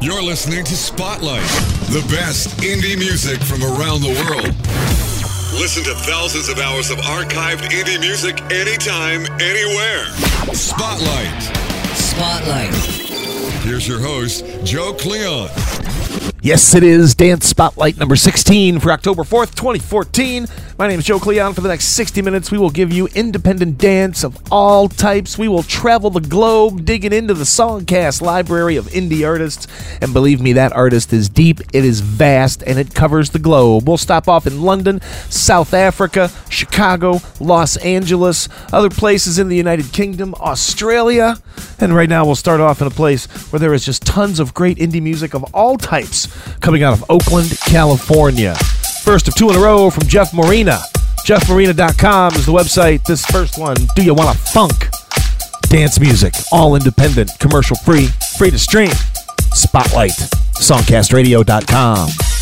You're listening to Spotlight, the best indie music from around the world. Listen to thousands of hours of archived indie music anytime, anywhere. Spotlight. Spotlight. Here's your host, Joe Cleon. Yes, it is Dance Spotlight number 16 for October 4th, 2014. My name is Joe Cleon. For the next 60 minutes, we will give you independent dance of all types. We will travel the globe, digging into the Songcast library of indie artists. And believe me, that artist is deep, it is vast, and it covers the globe. We'll stop off in London, South Africa, Chicago, Los Angeles, other places in the United Kingdom, Australia. And right now, we'll start off in a place where there is just tons of great indie music of all types coming out of Oakland, California. First of two in a row from Jeff Marina. JeffMarina.com is the website. This first one, Do You Want to Funk? Dance music, all independent, commercial free, free to stream. Spotlight, songcastradio.com.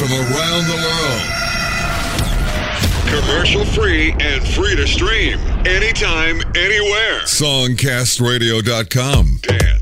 from around the world. Commercial free and free to stream anytime, anywhere. Songcastradio.com. Dance.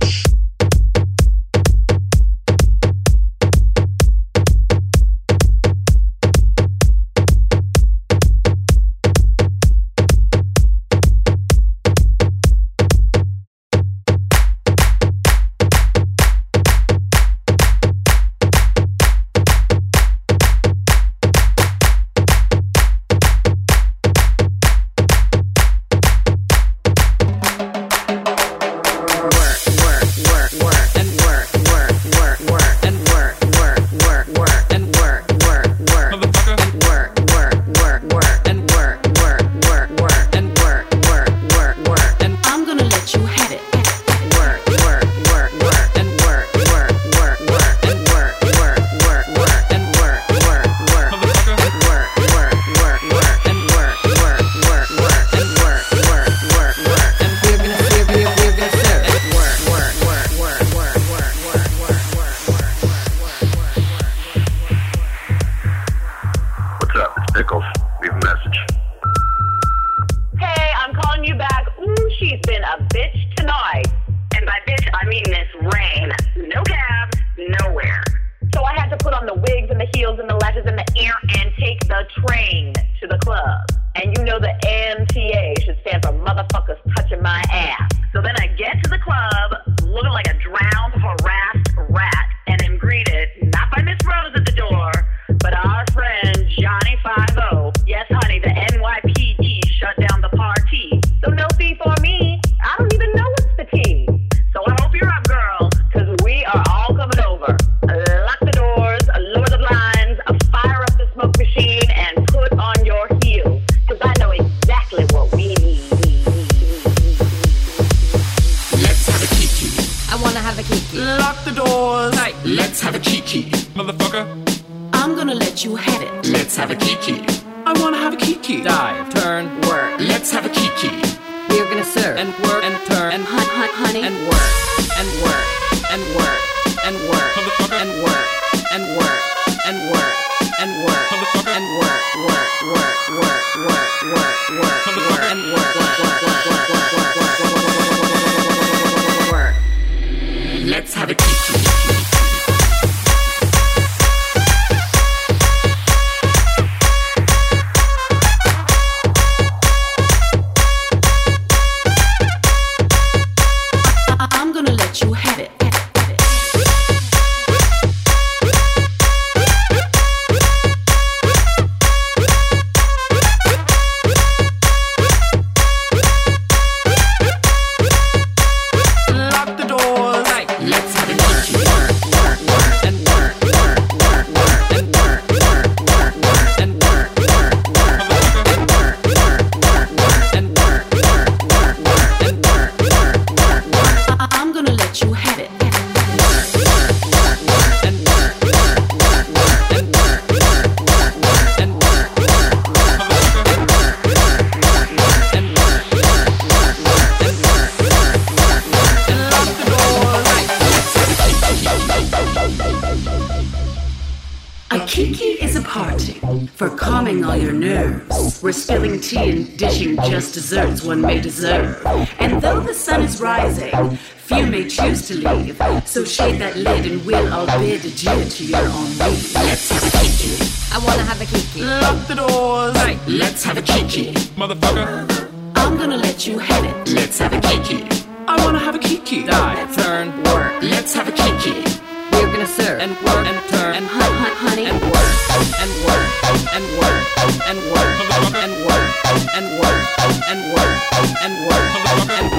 Just desserts one may deserve. And though the sun is rising, few may choose to leave. So shade that lid and we'll all bid adieu to your own leave. Let's have a kiki. I wanna have a kiki. Lock the doors. Right. Let's have a kiki. Motherfucker. I'm gonna let you have it. Let's have a kiki. I wanna have a kiki. Die. Turn. Work. Let's have a kiki. We're gonna serve. And work. And turn. And hunt, hunt, honey. And work. And work. And work. And work. And work. And work. And work. And work. And work.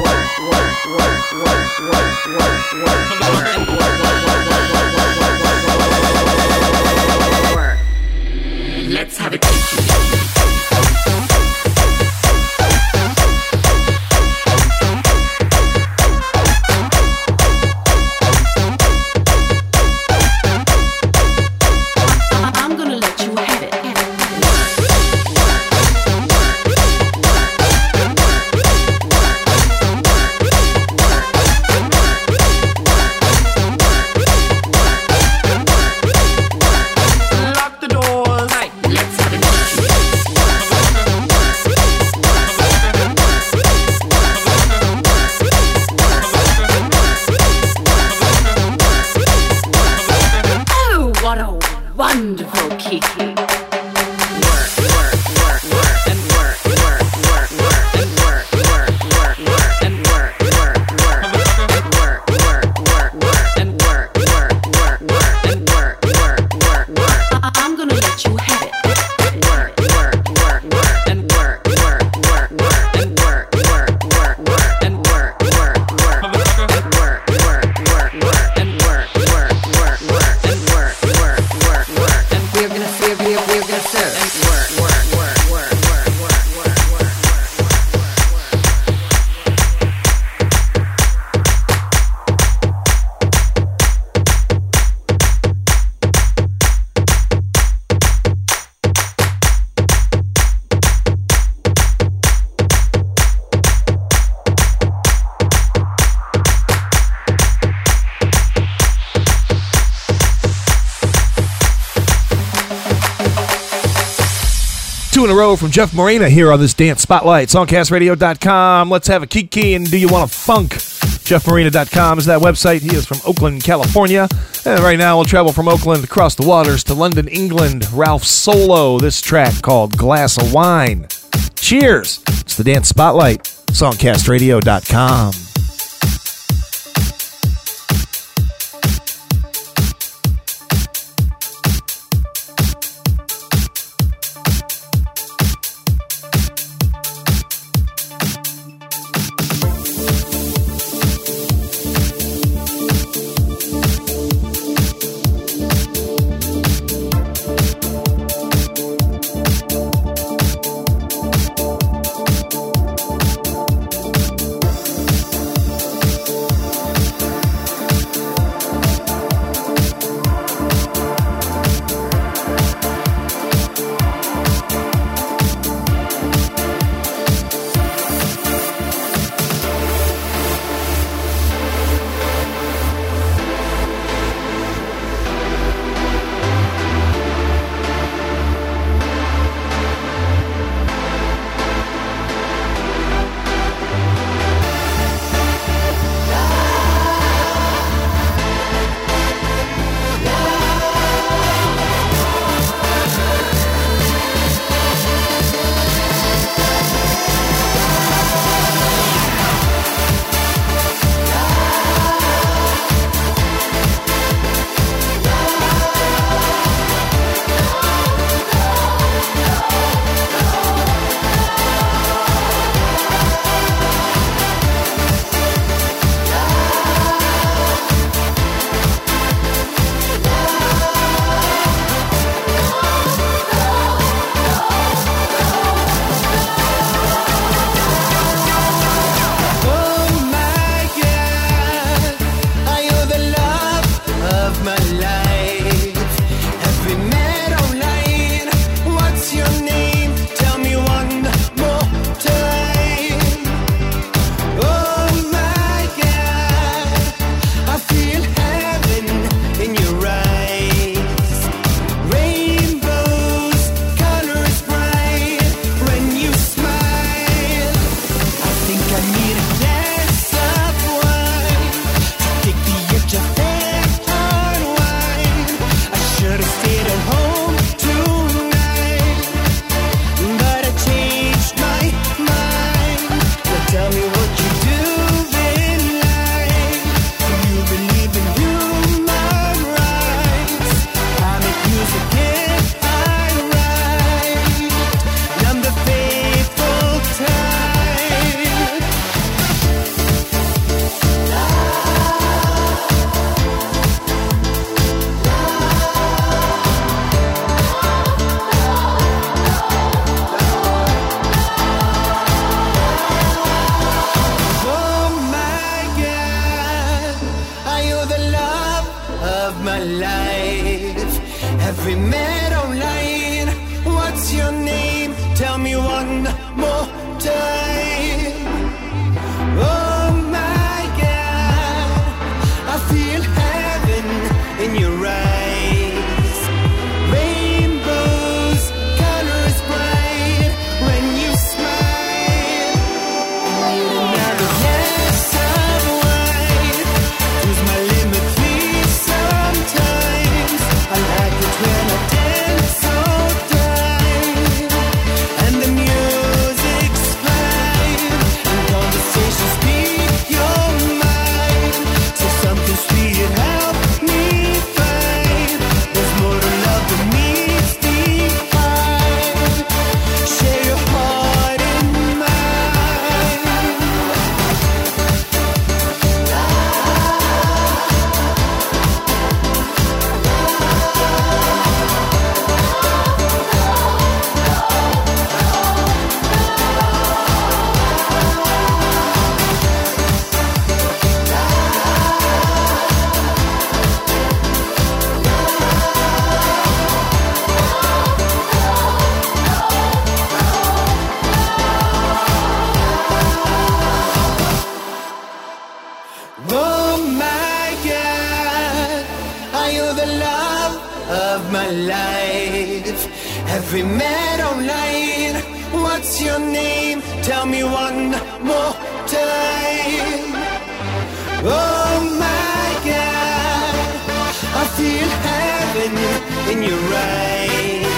Work. Work. Work. Work. Work. Work. Work. wonderful Kiki. row from Jeff Marina here on this Dance Spotlight. Songcastradio.com. Let's have a kiki and do you want a funk? JeffMarina.com is that website. He is from Oakland, California. And right now we'll travel from Oakland across the waters to London, England. Ralph Solo, this track called Glass of Wine. Cheers. It's the Dance Spotlight. Songcastradio.com. the love of my life. Have we met online? What's your name? Tell me one more time. Oh my God, I feel heaven in your eyes.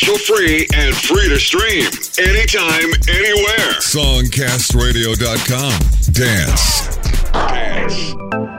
commercial free and free to stream anytime, anywhere. Songcastradio.com. Dance. Dance.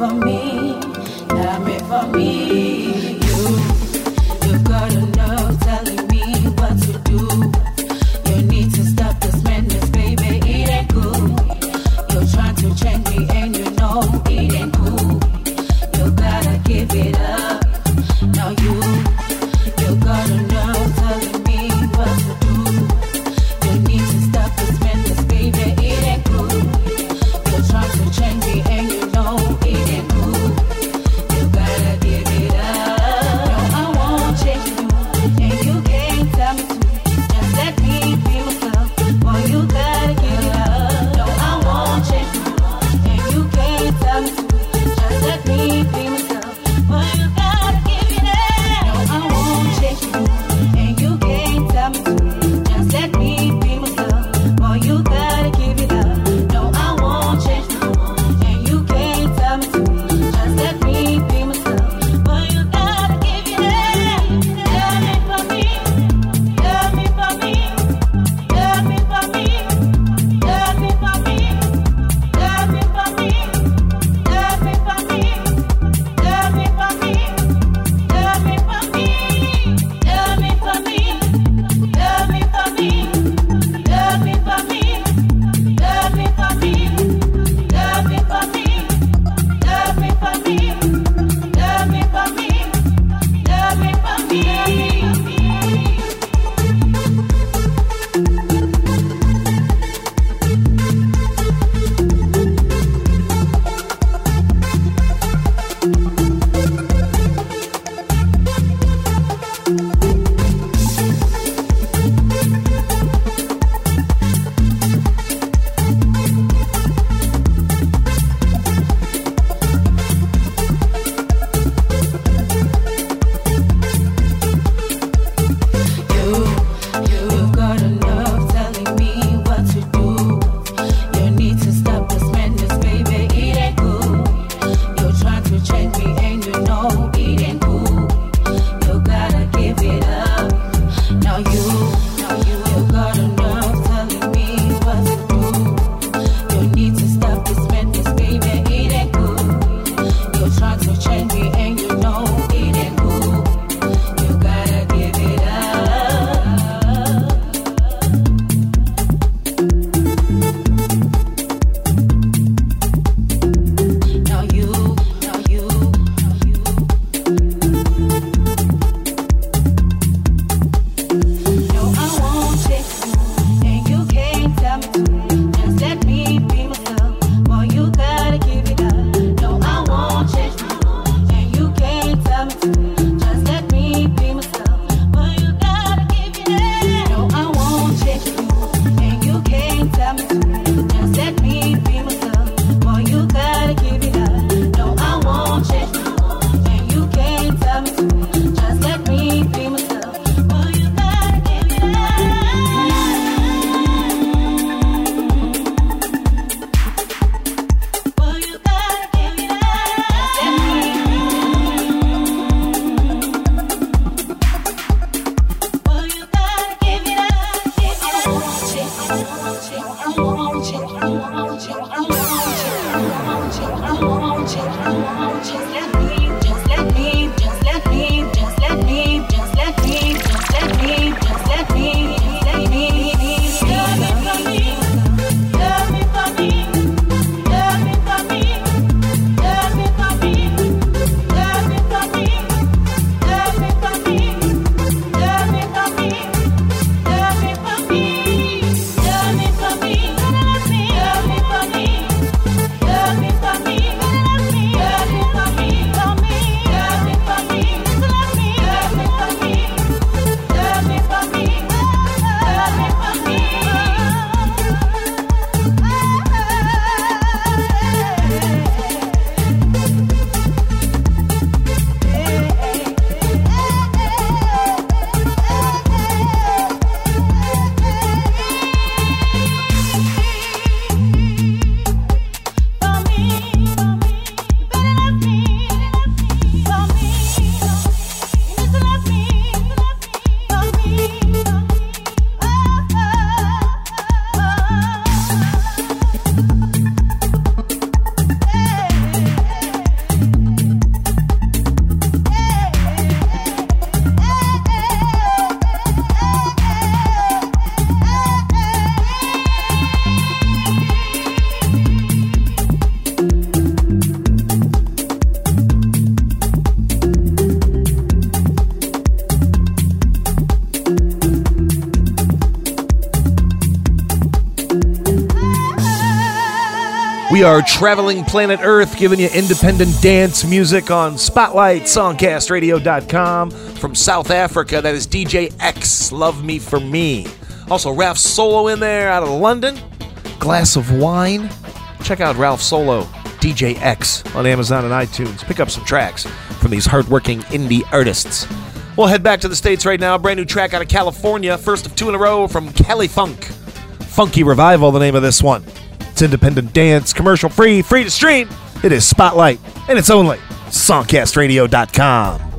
from me. Are traveling planet Earth, giving you independent dance music on Spotlight, songcastradio.com. From South Africa, that is DJ X, Love Me For Me. Also, Ralph Solo in there out of London. Glass of Wine. Check out Ralph Solo, DJ X on Amazon and iTunes. Pick up some tracks from these hardworking indie artists. We'll head back to the States right now. Brand new track out of California. First of two in a row from Kelly Funk. Funky Revival, the name of this one. It's independent dance, commercial free, free to stream. It is Spotlight, and it's only songcastradio.com.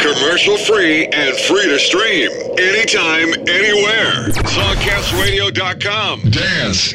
Commercial free and free to stream anytime, anywhere. SongcastRadio.com. Dance.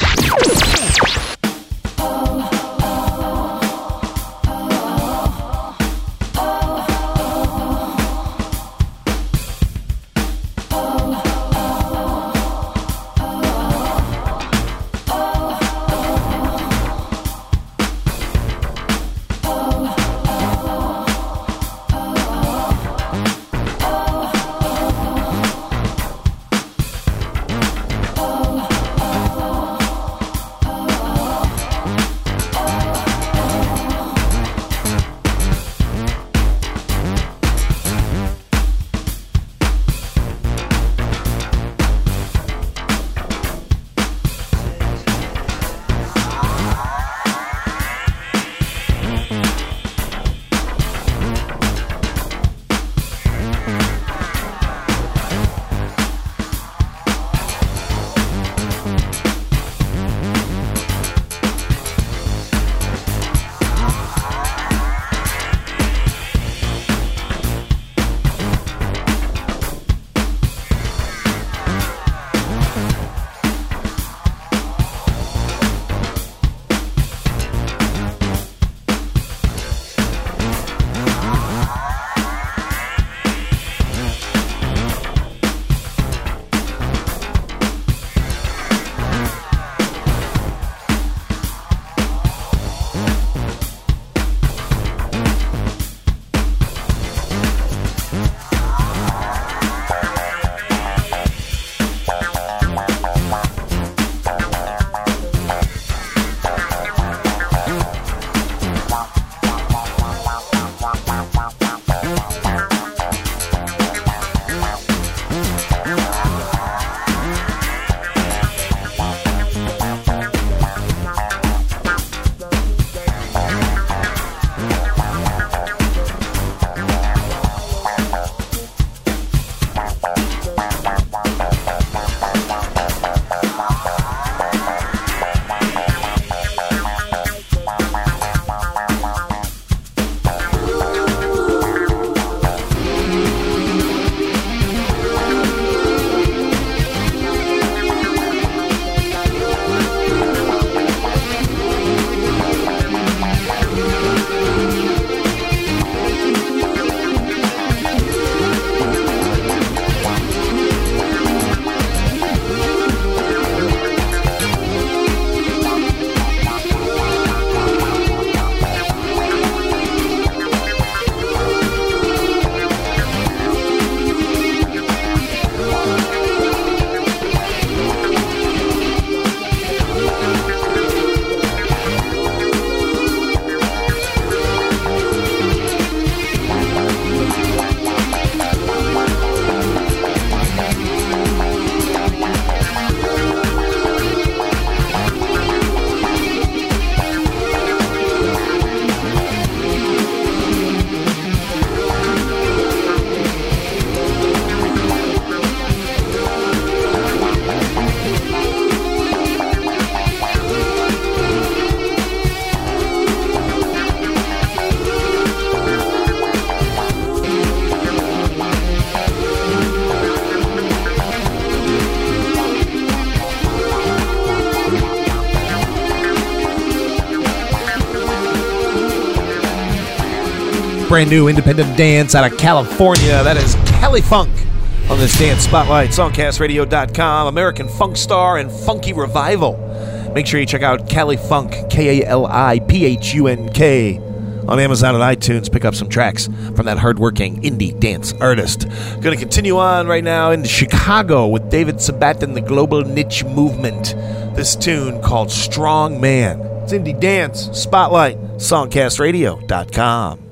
Brand new independent dance out of California. That is Kaliphunk on this dance spotlight. Songcastradio.com, American Funk Star and Funky Revival. Make sure you check out Kaliphunk, K A L I P H U N K, on Amazon and iTunes. Pick up some tracks from that hardworking indie dance artist. Going to continue on right now into Chicago with David Sabat and the Global Niche Movement. This tune called Strong Man. It's indie dance spotlight. Songcastradio.com.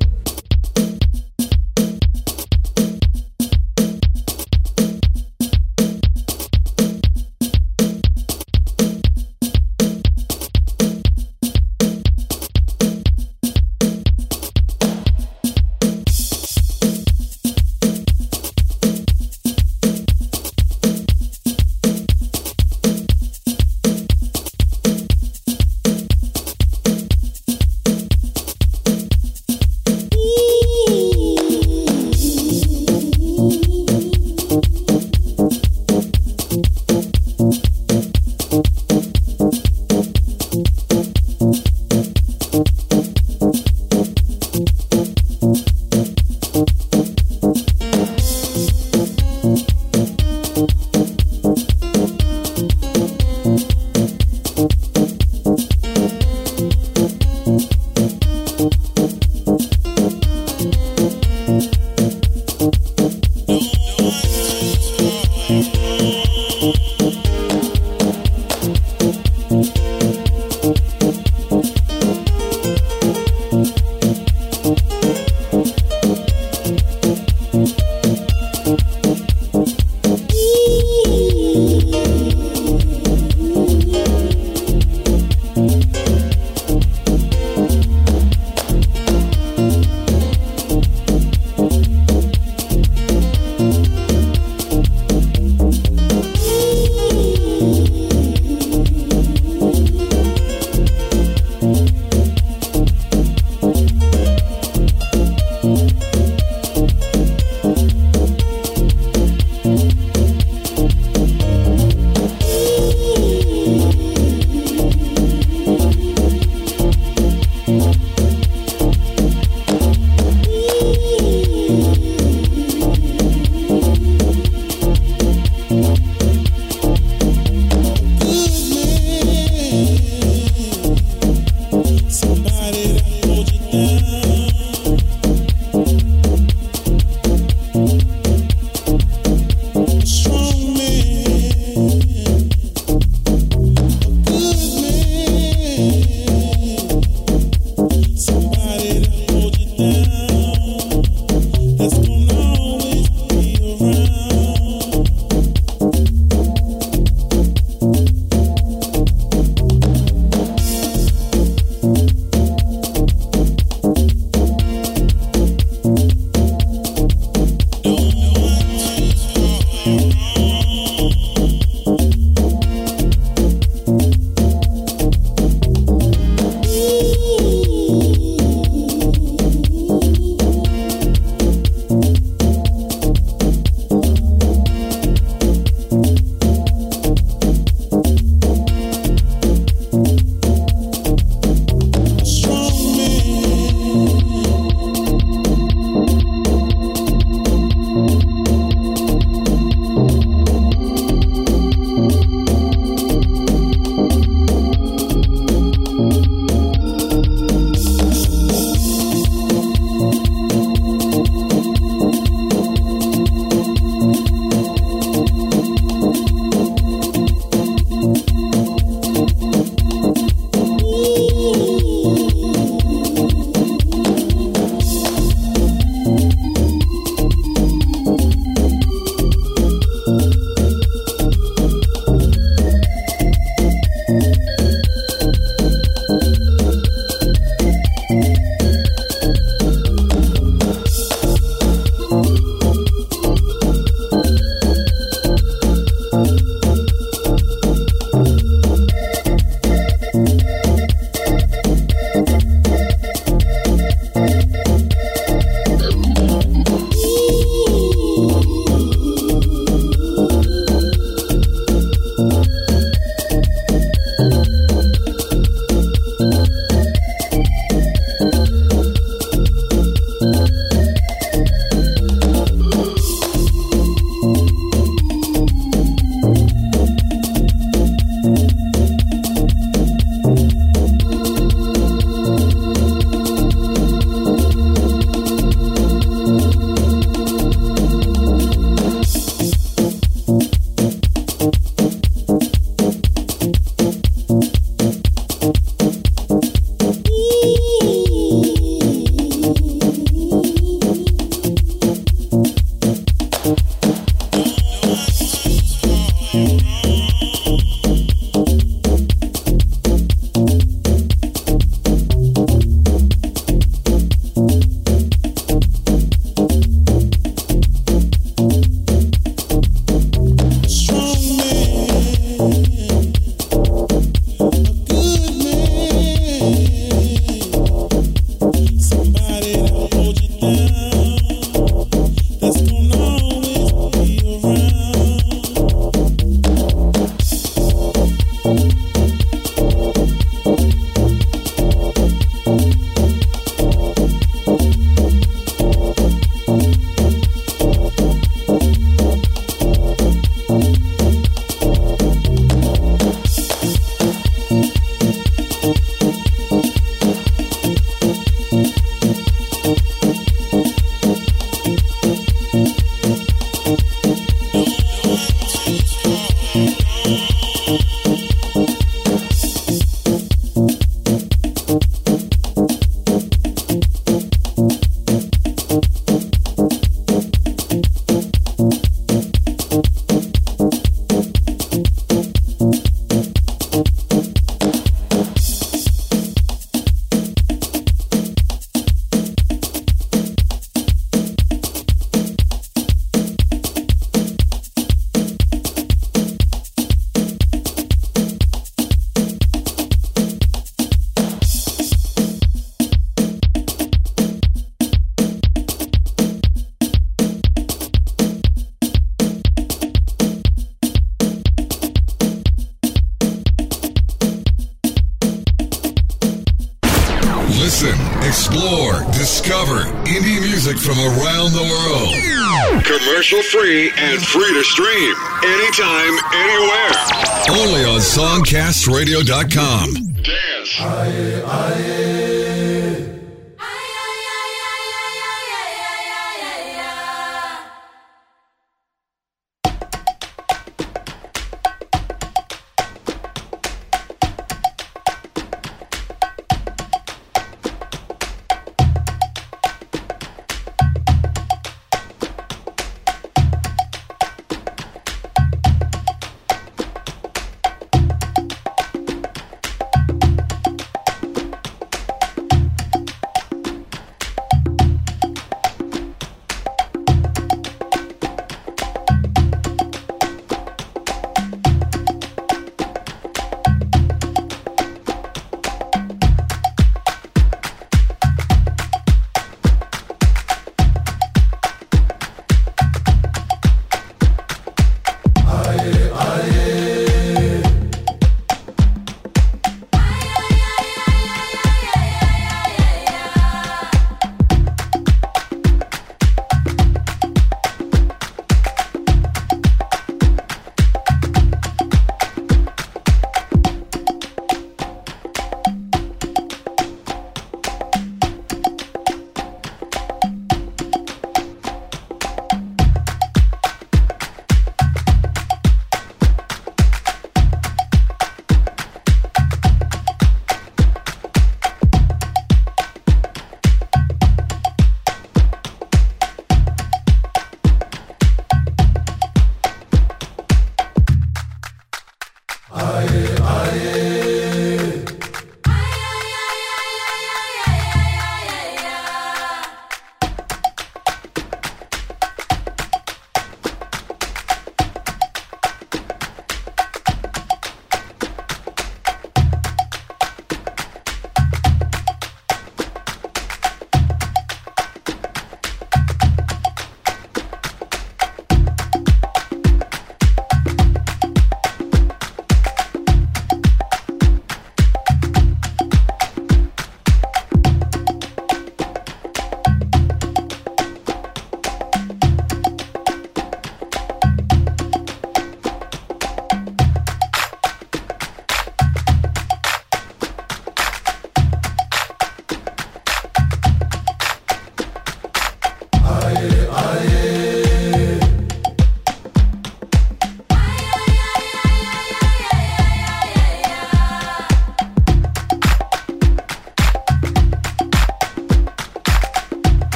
music from around the world. Commercial free and free to stream anytime, anywhere. Only on SongcastRadio.com. Dance. The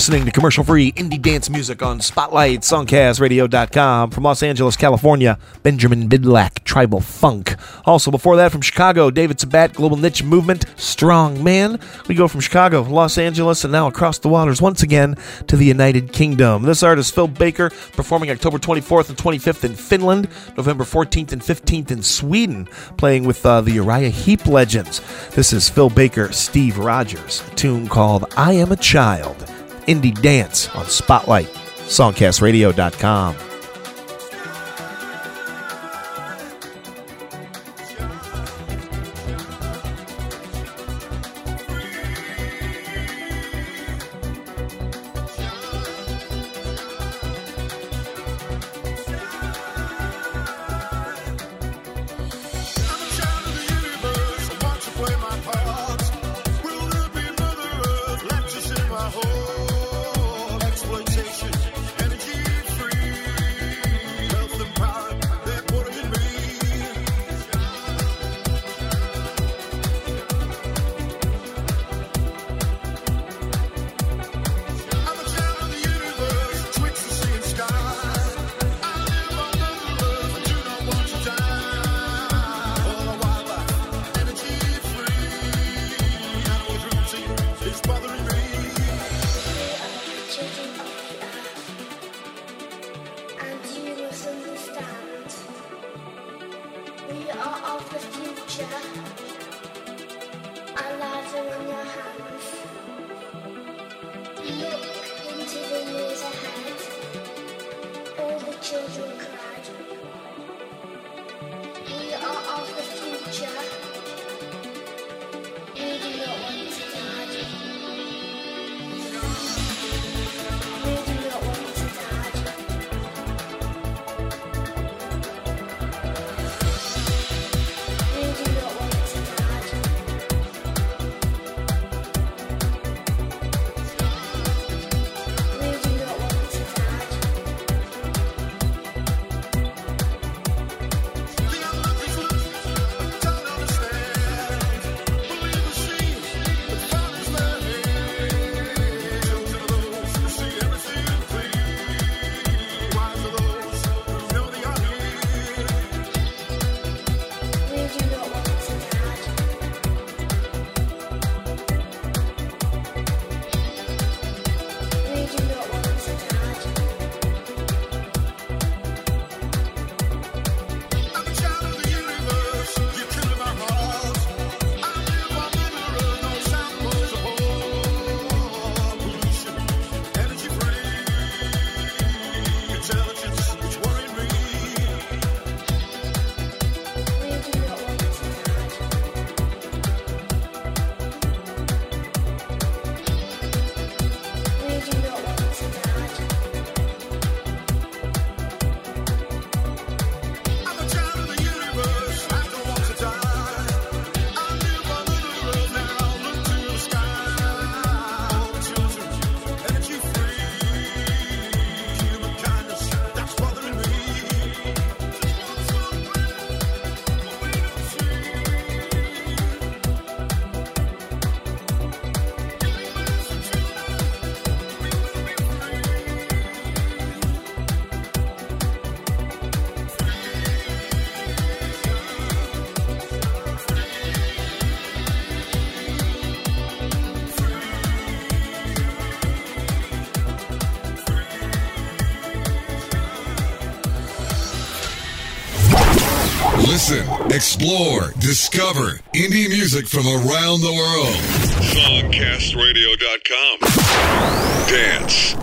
listening to commercial free indie dance music on Spotlight, SongcastRadio.com. From Los Angeles, California, Benjamin Bidlack, Tribal Funk. Also, before that, from Chicago, David Sabat, Global Niche Movement, Strong Man. We go from Chicago, Los Angeles, and now across the waters once again to the United Kingdom. This artist, Phil Baker, performing October 24th and 25th in Finland, November 14th and 15th in Sweden, playing with uh, the Uriah Heep Legends. This is Phil Baker, Steve Rogers, tune called I Am a Child. Indie Dance on Spotlight, songcastradio.com. children. Listen, explore, discover indie music from around the world. Songcastradio.com. Dance,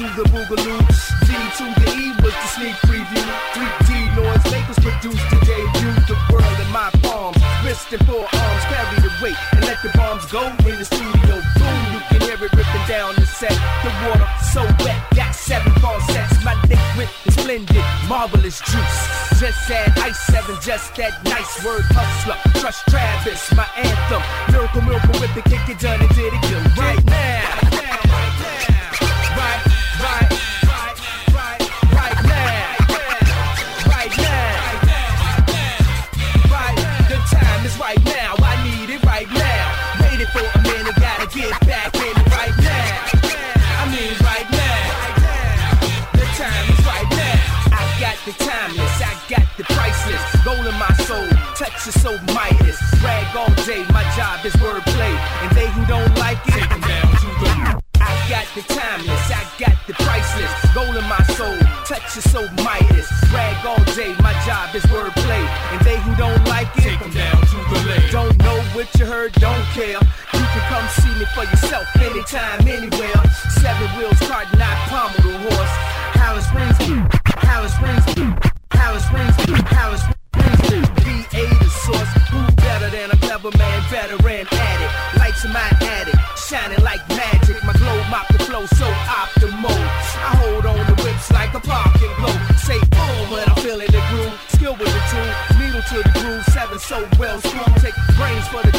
do the boogaloo. D to the E was the sneak preview. 3D noise makers produced to debut the world in my palms. Wrist and forearms carry the weight and let the bombs go in the studio. Boom, you can hear it ripping down the set. The water so wet, got seven sets. My liquid is splendid, marvelous juice. Just add ice seven, just that nice word hustler. Trust Travis, my anthem. Miracle, miracle with the kick it done touch is so Midas. Brag all day, my job is wordplay. And they who don't like it, take 'em down to the. I got the timeless, I got the priceless. Gold in my soul, touch is so Midas. Brag all day, my job is wordplay. And they who don't like it, take 'em down to the lake. Don't know what you heard, don't care. You can come see me for yourself anytime, anywhere. Seven wheels, cart, not pommel Take brains for to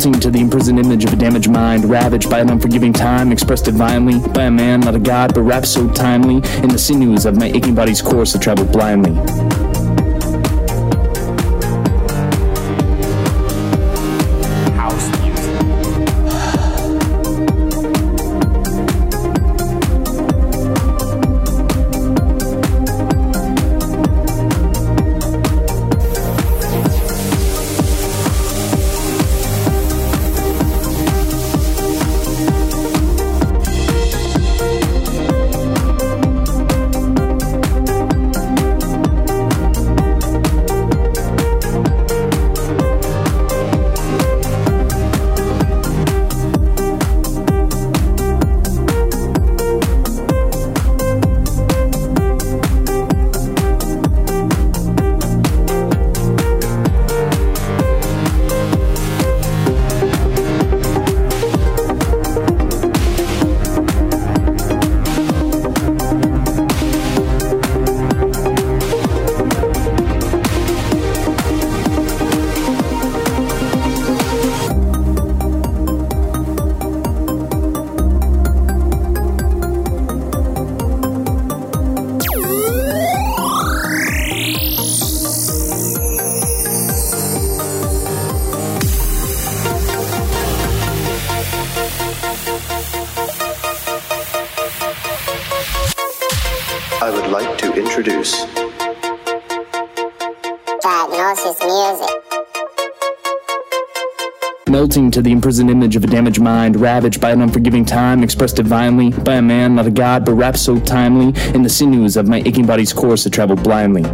To the imprisoned image of a damaged mind, ravaged by an unforgiving time, expressed divinely by a man, not a god, but wrapped so timely in the sinews of my aching body's course that traveled blindly. I would like to introduce Diagnosis Music. melting to the imprisoned image of a damaged mind, ravaged by an unforgiving time, expressed divinely by a man, not a god, but rap so timely in the sinews of my aching body's course to travel blindly.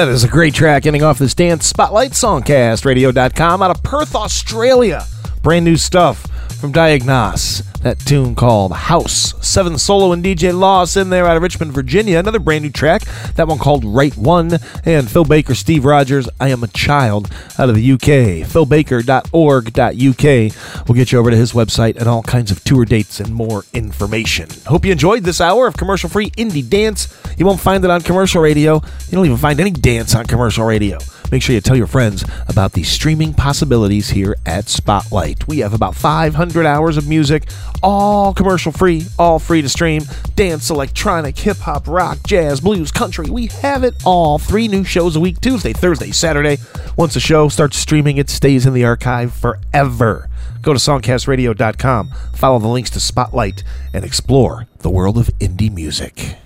That is a great track ending off this dance spotlight songcastradio.com out of Perth, Australia. Brand new stuff from Diagnos. That tune called House. Seven Solo and DJ Loss in there out of Richmond, Virginia. Another brand new track. That one called Right One. And Phil Baker, Steve Rogers, I Am a Child out of the UK. PhilBaker.org.uk will get you over to his website and all kinds of tour dates and more information. Hope you enjoyed this hour of commercial free indie dance. You won't find it on commercial radio. You don't even find any dance on commercial radio. Make sure you tell your friends about the streaming possibilities here at Spotlight. We have about 500 hours of music, all commercial free, all free to stream. Dance, electronic, hip hop, rock, jazz, blues, country. We have it all. Three new shows a week Tuesday, Thursday, Saturday. Once a show starts streaming, it stays in the archive forever. Go to songcastradio.com, follow the links to Spotlight, and explore the world of indie music.